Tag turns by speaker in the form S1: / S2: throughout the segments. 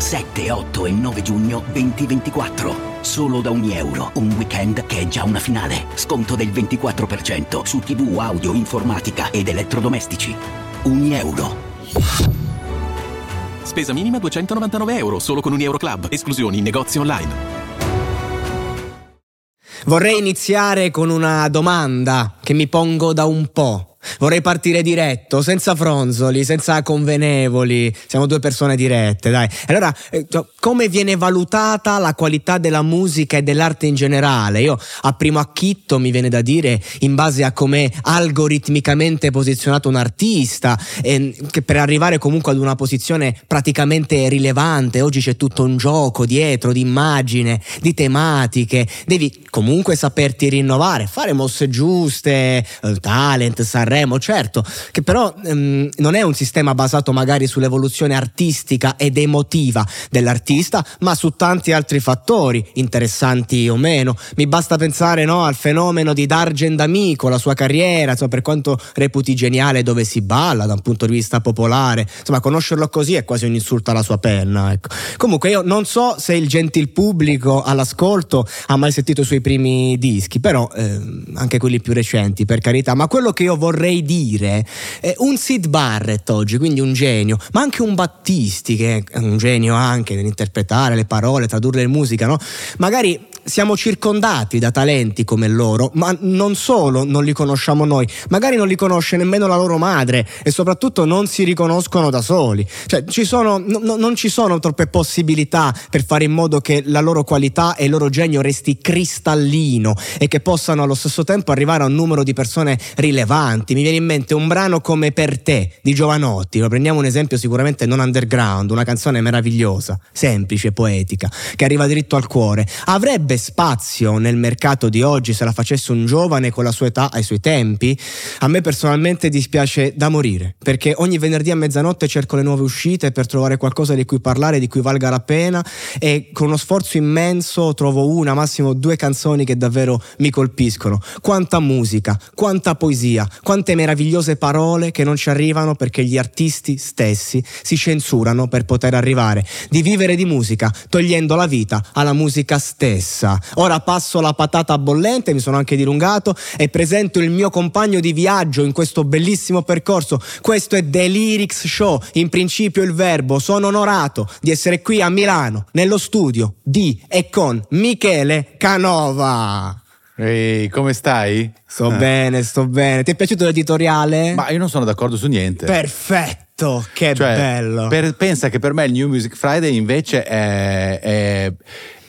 S1: 7, 8 e 9 giugno 2024. Solo da ogni euro. Un weekend che è già una finale. Sconto del 24% su TV, audio, informatica ed elettrodomestici. Ogni euro.
S2: Spesa minima 299 euro, solo con un Euro Club. Esclusioni in negozi online.
S3: Vorrei iniziare con una domanda che mi pongo da un po'. Vorrei partire diretto, senza fronzoli, senza convenevoli. Siamo due persone dirette, dai. Allora, eh, cioè, come viene valutata la qualità della musica e dell'arte in generale? Io a primo acchitto mi viene da dire in base a come algoritmicamente posizionato un artista, eh, che per arrivare comunque ad una posizione praticamente rilevante, oggi c'è tutto un gioco dietro di immagine, di tematiche, devi comunque saperti rinnovare, fare mosse giuste, eh, talent, Sanremo, certo, che però ehm, non è un sistema basato magari sull'evoluzione artistica ed emotiva dell'artista, ma su tanti altri fattori, interessanti o meno. Mi basta pensare no, al fenomeno di Dargen D'Amico, la sua carriera, insomma, per quanto reputi geniale dove si balla da un punto di vista popolare, insomma, conoscerlo così è quasi un insulto alla sua penna. Ecco. Comunque io non so se il gentil pubblico all'ascolto ha mai sentito i suoi primi dischi, però ehm, anche quelli più recenti, per carità, ma quello che io vorrei dire è un Sid Barrett oggi, quindi un genio, ma anche un Battisti che è un genio anche nell'interpretare le parole, tradurle in musica, no? Magari siamo circondati da talenti come loro, ma non solo non li conosciamo noi, magari non li conosce nemmeno la loro madre e soprattutto non si riconoscono da soli. Cioè, ci sono, no, non ci sono troppe possibilità per fare in modo che la loro qualità e il loro genio resti cristallino e che possano allo stesso tempo arrivare a un numero di persone rilevanti. Mi viene in mente un brano come Per te di Giovanotti, lo prendiamo un esempio sicuramente non underground, una canzone meravigliosa, semplice, poetica, che arriva dritto al cuore. Avrebbe spazio nel mercato di oggi se la facesse un giovane con la sua età ai suoi tempi? A me personalmente dispiace da morire, perché ogni venerdì a mezzanotte cerco le nuove uscite per trovare qualcosa di cui parlare, di cui valga la pena e con uno sforzo immenso trovo una, massimo due canzoni che davvero mi colpiscono. Quanta musica, quanta poesia, quante meravigliose parole che non ci arrivano perché gli artisti stessi si censurano per poter arrivare di vivere di musica, togliendo la vita alla musica stessa. Ora passo la patata bollente, mi sono anche dilungato e presento il mio compagno di viaggio in questo bellissimo percorso. Questo è The Lyrics Show, in principio il verbo. Sono onorato di essere qui a Milano, nello studio di e con Michele Canova.
S4: Ehi, come stai?
S3: Sto
S4: Eh.
S3: bene, sto bene. Ti è piaciuto l'editoriale?
S4: Ma io non sono d'accordo su niente.
S3: Perfetto, che
S4: Cioè,
S3: bello.
S4: per- pensa che per me il New Music Friday invece è, è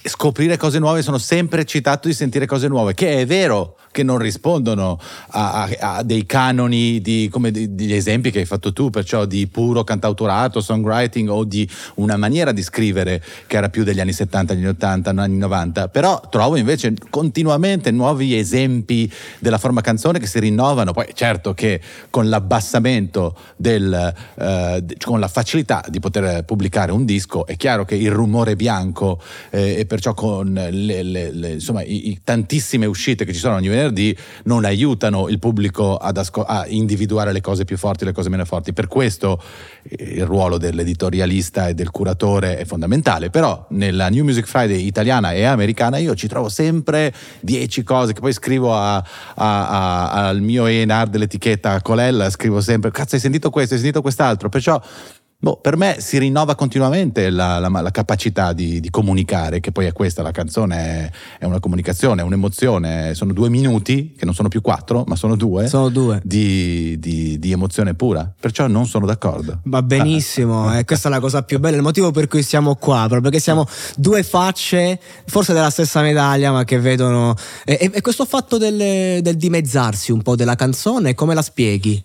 S4: scoprire cose nuove, sono sempre eccitato di sentire cose nuove, che è vero che non rispondono a, a- a dei canoni di, come degli esempi che hai fatto tu, perciò di puro cantautorato, songwriting o di una maniera di scrivere che era più degli anni 70, anni 80, anni 90, però trovo invece continuamente nuovi esempi della forma canzone che si rinnovano, poi certo che con l'abbassamento del, eh, con la facilità di poter pubblicare un disco, è chiaro che il rumore bianco eh, perciò con le, le- le- insomma, i, i tantissime uscite che ci sono ogni venerdì non aiutano il pubblico asco- a individuare le cose più forti e le cose meno forti. Per questo eh, il ruolo dell'editorialista e del curatore è fondamentale, però nella New Music Friday italiana e americana io ci trovo sempre 10 cose che poi scrivo a- a- a- al mio ENR dell'etichetta Colella, scrivo sempre, cazzo hai sentito questo, hai sentito quest'altro, perciò Boh, per me si rinnova continuamente la, la- la capacità di, di comunicare, che poi è questa, la canzone è, è una comunicazione, è un'emozione, sono due minuti, che non sono più quattro, ma sono due,
S3: Sono due.
S4: di, di- di emozione pura, perciò non sono d'accordo.
S3: Va benissimo, eh, questa è la cosa più bella, il motivo per cui siamo qua, proprio perché siamo due facce, forse della stessa medaglia, ma che vedono... E, e- e questo fatto del, del dimezzarsi un po' della canzone, come la spieghi?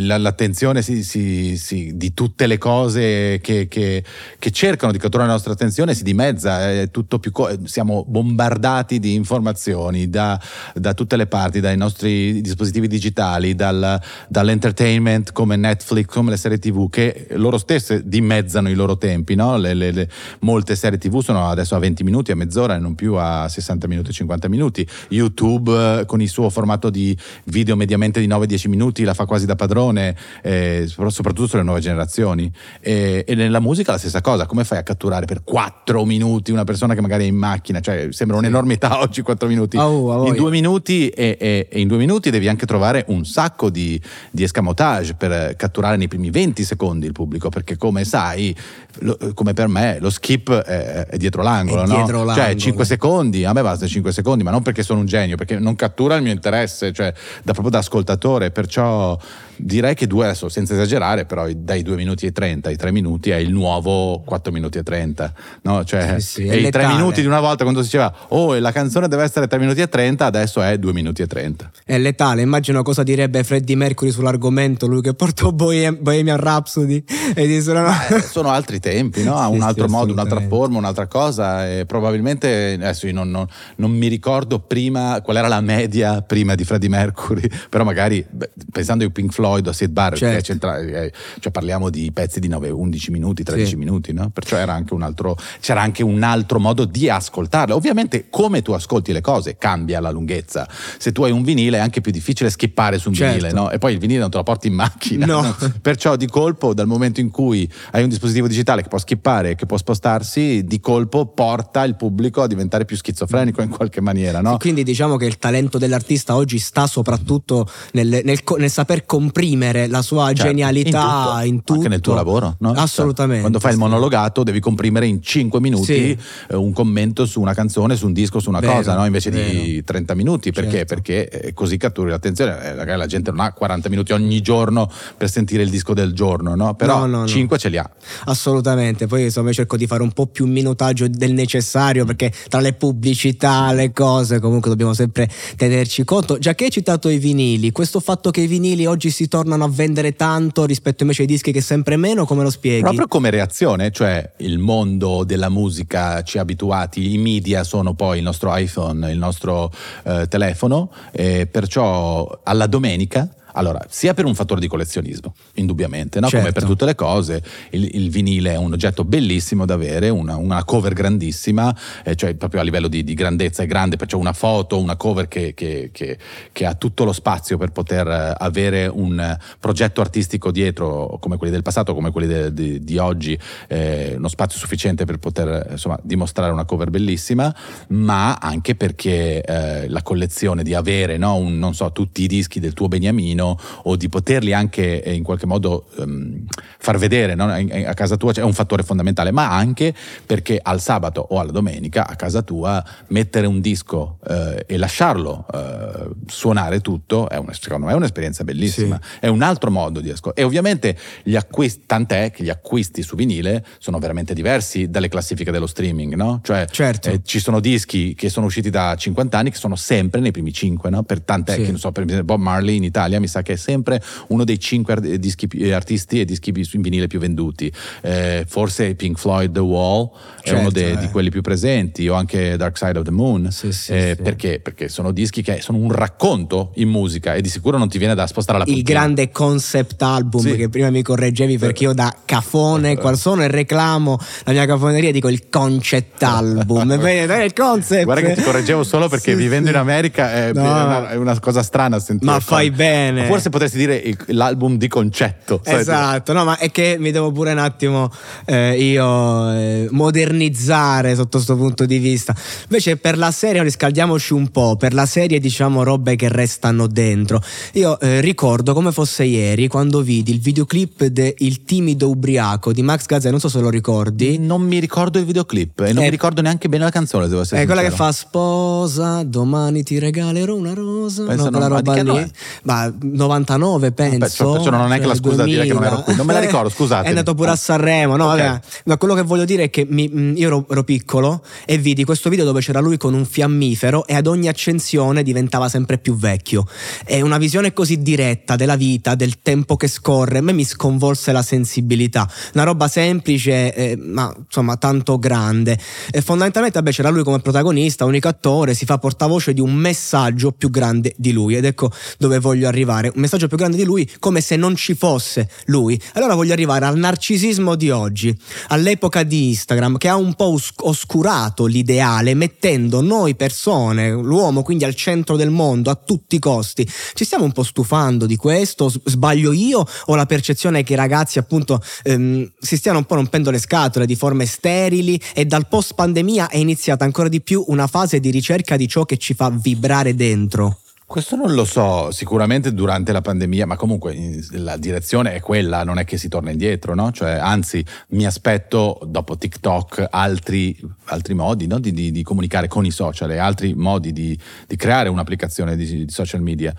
S4: La- l'attenzione si- si- si- di tutte le cose che, che- che cercano di catturare la nostra attenzione si dimezza, è tutto più co- siamo bombardati di informazioni da, da tutte le parti, dai nostri dispositivi digitali, dal- dall'entertainment come Netflix, come le serie tv, che loro stesse dimezzano i loro tempi. no? Le- le- le- molte serie tv sono adesso a 20 minuti, a mezz'ora e non più a 60 minuti, 50 minuti. YouTube eh, con il suo formato di video mediamente di 9-10 minuti la fa quasi da padrone, eh, sopra- soprattutto sulle nuove generazioni. E, e nella musica la stessa cosa, come fai a catturare per 4 minuti una persona che magari è in macchina? Cioè, sembra un'enormità oggi 4 minuti.
S3: Oh, a
S4: in
S3: voglia.
S4: due minuti e, e- e in due minuti devi anche trovare un sacco di, di escamotage per catturare nei primi 20 secondi il pubblico, perché come sai, lo- come per me, lo skip è, è dietro l'angolo,
S3: È
S4: no?
S3: dietro
S4: Cioè
S3: l'angolo.
S4: 5 secondi, a me basta 5 secondi, ma non perché sono un genio, perché non cattura il mio interesse, cioè da, proprio da ascoltatore, perciò 哦 direi che due, adesso senza esagerare, però dai 2 minuti e 30 ai 3 minuti è il nuovo 4 minuti e 30, no? Cioè,
S3: Sì, sì, è
S4: e i 3
S3: letale.
S4: minuti di una volta quando si diceva, oh, e la canzone deve essere 3 minuti e 30, adesso è 2 minuti e 30.
S3: È letale, immagino cosa direbbe Freddie Mercury sull'argomento, lui che portò Bohem- Bohemian Rhapsody e disse no, no.
S4: Eh, sono altri tempi, no?
S3: Sì,
S4: un altro modo, un'altra forma, un'altra cosa. E probabilmente adesso io non, non- non mi ricordo prima qual era la media prima di Freddie Mercury, però magari beh, pensando ai Pink Floyd o a Sid Barrett,
S3: Certo.
S4: che è centra- eh, cioè parliamo di pezzi di 9, 11 minuti, 13
S3: Sì.
S4: minuti, no? Perciò era anche un altro, c'era anche un altro modo di ascoltarle. Ovviamente, come tu ascolti le cose cambia la lunghezza. Se tu hai un vinile è anche più difficile skippare su un
S3: Certo.
S4: vinile, no? E poi il vinile non te lo porti in macchina.
S3: No.
S4: Perciò di colpo, dal momento in cui hai un dispositivo digitale che può skippare, che può spostarsi, di colpo porta il pubblico a diventare più schizofrenico in qualche maniera, no?
S3: Quindi diciamo che il talento dell'artista oggi sta soprattutto nel, nel nel saper comprimere la sua
S4: Certo,
S3: genialità in tutto.
S4: Anche nel tuo lavoro, no?
S3: Assolutamente.
S4: Cioè, quando fai il
S3: sì.
S4: monologato devi comprimere in 5 minuti
S3: Sì.
S4: eh, un commento su una canzone, su un disco, su una
S3: Vero,
S4: cosa, no? invece di
S3: vero.
S4: 30 minuti. Perché?
S3: Certo.
S4: Perché eh, così catturi l'attenzione. Eh, magari la gente non ha 40 minuti ogni giorno per sentire il disco del giorno, no? Però
S3: No, no, no.
S4: 5 ce li ha.
S3: Assolutamente, poi insomma cerco di fare un po' più minutaggio del necessario perché tra le pubblicità, le cose comunque dobbiamo sempre tenerci conto. Già che hai citato i vinili, questo fatto che i vinili oggi si tornano a vendere tanto rispetto invece ai dischi che sempre meno, come lo spieghi?
S4: Proprio come reazione, cioè il mondo della musica ci ha abituati, i media sono poi il nostro iPhone, il nostro eh, telefono, perciò alla domenica. Allora, sia per un fattore di collezionismo, indubbiamente, no? come
S3: Certo.
S4: per tutte le cose, il, il vinile è un oggetto bellissimo da avere, una, una cover grandissima, eh, cioè proprio a livello di, di grandezza è grande, perciò una foto, una cover che, che- che- che ha tutto lo spazio per poter eh, avere un progetto artistico dietro, come quelli del passato, come quelli de- di, di oggi, eh, uno spazio sufficiente per poter eh, insomma, dimostrare una cover bellissima, ma anche perché eh, la collezione di avere no, un- non so, tutti i dischi del tuo beniamino o di poterli anche eh, in qualche modo ehm, far vedere no, a casa tua cioè, è un fattore fondamentale, ma anche perché al sabato o alla domenica a casa tua mettere un disco eh, e lasciarlo eh, suonare tutto è una- secondo me è un'esperienza bellissima, è un altro modo di ascoltare. E ovviamente gli acquisti, tant'è che gli acquisti su vinile sono veramente diversi dalle classifiche dello streaming, no? Cioè
S3: Certo.
S4: eh, ci sono dischi che sono usciti da 50 anni che sono sempre nei primi 5, no? Per tant'è
S3: Sì.
S4: che non so, per esempio Bob Marley in Italia mi sa che è sempre uno dei 5 artisti e dischi in vinile più venduti. Eh, forse Pink Floyd The Wall è
S3: Certo,
S4: uno de-
S3: eh.
S4: di quelli più presenti, o anche Dark Side of the Moon.
S3: Sì, sì,
S4: Eh,
S3: sì.
S4: Perché? Perché sono dischi che sono un racconto in musica e di sicuro non ti viene da spostare la
S3: il
S4: puntina.
S3: grande concept album che prima mi correggevi perché io da cafone qual sono e reclamo la mia cafoneria dico il concept album e dai, il concept
S4: Guarda che ti correggevo solo perché vivendo in America è,
S3: No.
S4: è una, è una cosa strana sentire.
S3: Ma fai bene.
S4: Forse potresti dire il- l'album di concetto.
S3: Esatto, no, ma è che mi devo pure un attimo eh, io eh, modernizzare sotto questo punto di vista. Invece per la serie riscaldiamoci un po', per la serie diciamo robe che restano dentro. Io eh, ricordo come fosse ieri quando vidi il videoclip de Il timido ubriaco di Max Gazzè, non so se lo ricordi.
S4: Non mi ricordo il videoclip e non
S3: Eh,
S4: mi ricordo neanche bene la canzone, devo essere
S3: È quella che
S4: sincero.
S3: fa sposa, domani ti regalerò una rosa.
S4: Penso
S3: no,
S4: non-
S3: roba lì. Ma 99 penso.
S4: Beh, cioè, non è che la
S3: cioè,
S4: scusa a dire che non ero qui, non me la ricordo, scusate.
S3: è andato pure a Sanremo, no?
S4: Ok.
S3: Vabbè. Ma quello che voglio dire è che mi- mh, io ero, ero piccolo e vidi questo video dove c'era lui con un fiammifero e ad ogni accensione diventava sempre più vecchio. E una visione così diretta della vita, del tempo che scorre, a me mi sconvolse la sensibilità. Una roba semplice, eh, ma insomma tanto grande. E fondamentalmente, vabbè, c'era lui come protagonista, unico attore, si fa portavoce di un messaggio più grande di lui. Ed ecco dove voglio arrivare. Un messaggio più grande di lui, come se non ci fosse lui. Allora voglio arrivare al narcisismo di oggi, all'epoca di Instagram, che ha un po' os- oscurato l'ideale, mettendo noi persone, l'uomo quindi al centro del mondo a tutti i costi. Ci stiamo un po' stufando di questo? Sbaglio io o la percezione che i ragazzi appunto ehm, si stiano un po' rompendo le scatole di forme sterili e dal post pandemia è iniziata ancora di più una fase di ricerca di ciò che ci fa vibrare dentro?
S4: Questo non lo so, sicuramente durante la pandemia, ma comunque la direzione è quella, non è che si torna indietro, no? Cioè, anzi, mi aspetto dopo TikTok altri, altri modi no? di, di- di comunicare con i social e altri modi di, di creare un'applicazione di, social media.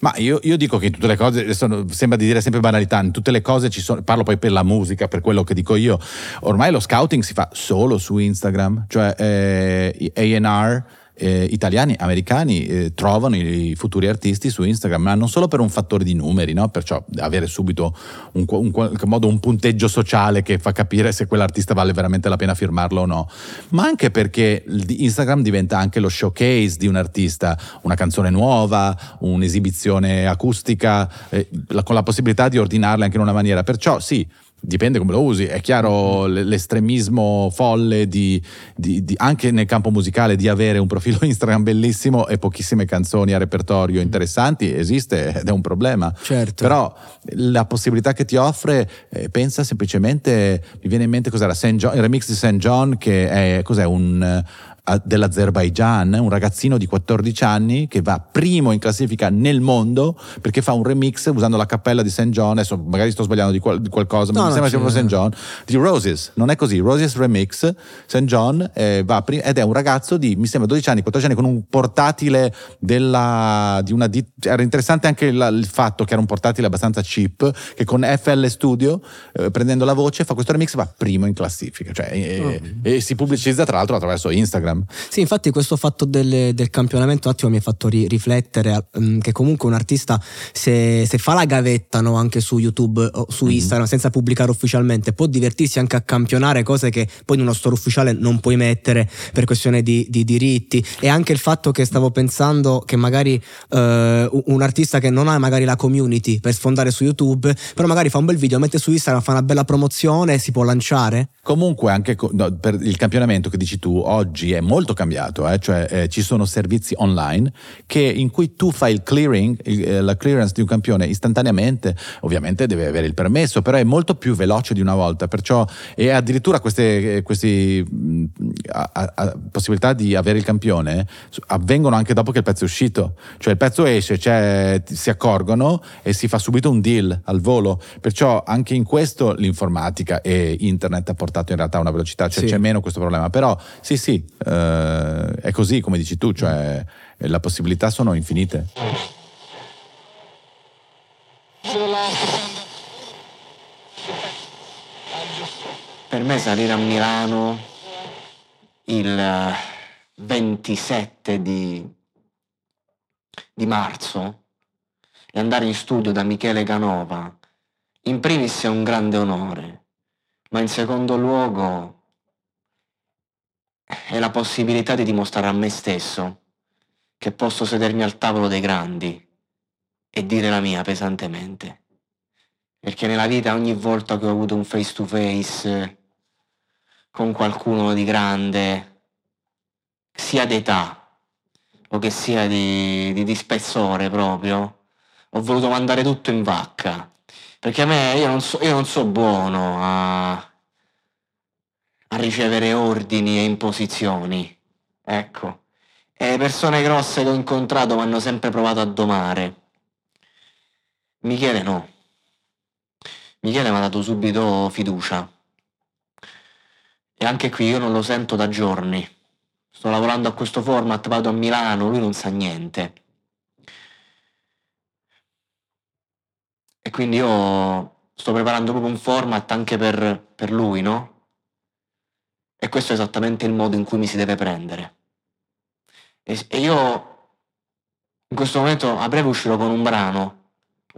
S4: Ma io, io dico che in tutte le cose, adesso no- sembra di dire sempre banalità, in tutte le cose ci sono, parlo poi per la musica, per quello che dico io, ormai lo scouting si fa solo su Instagram, cioè eh, AR eh, italiani, americani eh, trovano i, futuri artisti su Instagram, ma non solo per un fattore di numeri, no? perciò avere subito un, un qualche modo un punteggio sociale che fa capire se quell'artista vale veramente la pena firmarlo o no, ma anche perché Instagram diventa anche lo showcase di un artista, una canzone nuova, un'esibizione acustica, eh, la- con la possibilità di ordinarla anche in una maniera. Perciò sì, Dipende come lo usi, è chiaro l- l'estremismo folle di, di- di- anche nel campo musicale di avere un profilo Instagram bellissimo e pochissime canzoni a repertorio interessanti esiste ed è un problema.
S3: Certo.
S4: Però la possibilità che ti offre, eh, pensa semplicemente, mi viene in mente cos'era, John- il remix di St. John che è cos'è, un, eh, dell'Azerbaijan, un ragazzino di 14 anni che va primo in classifica nel mondo perché fa un remix usando la cappella di St. John, adesso magari sto sbagliando di, qual- di qualcosa, ma
S3: No,
S4: mi sembra sia proprio St. John, di Roses, non è così, Roses Remix, St. John eh, va pri- ed è un ragazzo di, mi sembra 12 anni, 14 anni con un portatile della, di una dit- era interessante anche la- il fatto che era un portatile abbastanza cheap che con FL Studio eh, prendendo la voce fa questo remix e va primo in classifica cioè, e, e si pubblicizza tra l'altro attraverso Instagram
S3: Sì, infatti questo fatto del, del campionamento un attimo mi ha fatto ri- riflettere mm, che comunque un artista se, se fa la gavetta no, anche su YouTube o su Instagram senza pubblicare ufficialmente può divertirsi anche a campionare cose che poi in uno store ufficiale non puoi mettere per questione di, di diritti. E anche il fatto che stavo pensando che magari eh, un- artista che non ha magari la community per sfondare su YouTube però magari fa un bel video, mette su Instagram, fa una bella promozione e si può lanciare?
S4: Comunque anche no, per il campionamento che dici tu oggi è molto cambiato, eh, cioè eh, ci sono servizi online che, in cui tu fai il clearing, il- eh, la clearance di un campione istantaneamente, ovviamente deve avere il permesso, però è molto più veloce di una volta, perciò e addirittura queste, eh, questi, mh, a- a- a- possibilità di avere il campione avvengono anche dopo che il pezzo è uscito, cioè il pezzo esce, ti- si accorgono e si fa subito un deal al volo, perciò anche in questo l'informatica e internet ha portato in realtà una velocità, cioè
S3: Sì.
S4: c'è meno questo problema, però sì sì, eh, è così come dici tu, cioè eh, le possibilità sono infinite.
S5: Per me salire a Milano il eh, 27 di, di marzo e andare in studio da Michele Canova, in primis è un grande onore, ma in secondo luogo è la possibilità di dimostrare a me stesso che posso sedermi al tavolo dei grandi e dire la mia pesantemente. Perché nella vita ogni volta che ho avuto un face to face con qualcuno di grande, sia d'età o che sia di, di, di spessore proprio, ho voluto mandare tutto in vacca. Perché a me io non so, io non so buono a, a ricevere ordini e imposizioni. Ecco. E le persone grosse che ho incontrato mi hanno sempre provato a domare. Michele no. Michele mi ha dato subito fiducia. E anche qui io non lo sento da giorni. Sto lavorando a questo format, vado a Milano, lui non sa niente. E quindi io sto preparando proprio un format anche per, per lui, no? E questo è esattamente il modo in cui mi si deve prendere. E, e io in questo momento a breve uscirò con un brano,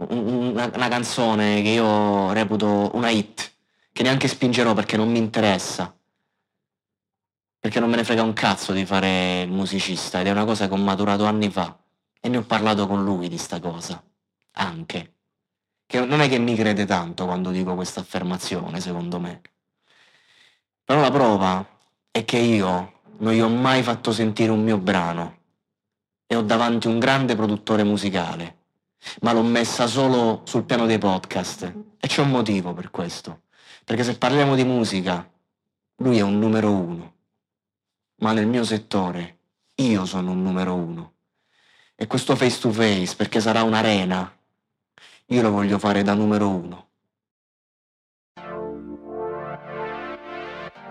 S5: un, una, una canzone che io reputo una hit, che neanche spingerò perché non mi interessa. Perché non me ne frega un cazzo di fare il musicista ed è una cosa che ho maturato anni fa. E ne ho parlato con lui di sta cosa. Anche. Che non è che mi crede tanto quando dico questa affermazione, secondo me. Però la prova è che io non gli ho mai fatto sentire un mio brano e ho davanti un grande produttore musicale, ma l'ho messa solo sul piano dei podcast e c'è un motivo per questo, perché se parliamo di musica, lui è un numero uno, ma nel mio settore io sono un numero uno. E questo face to face, perché sarà un'arena, io lo voglio fare da numero uno.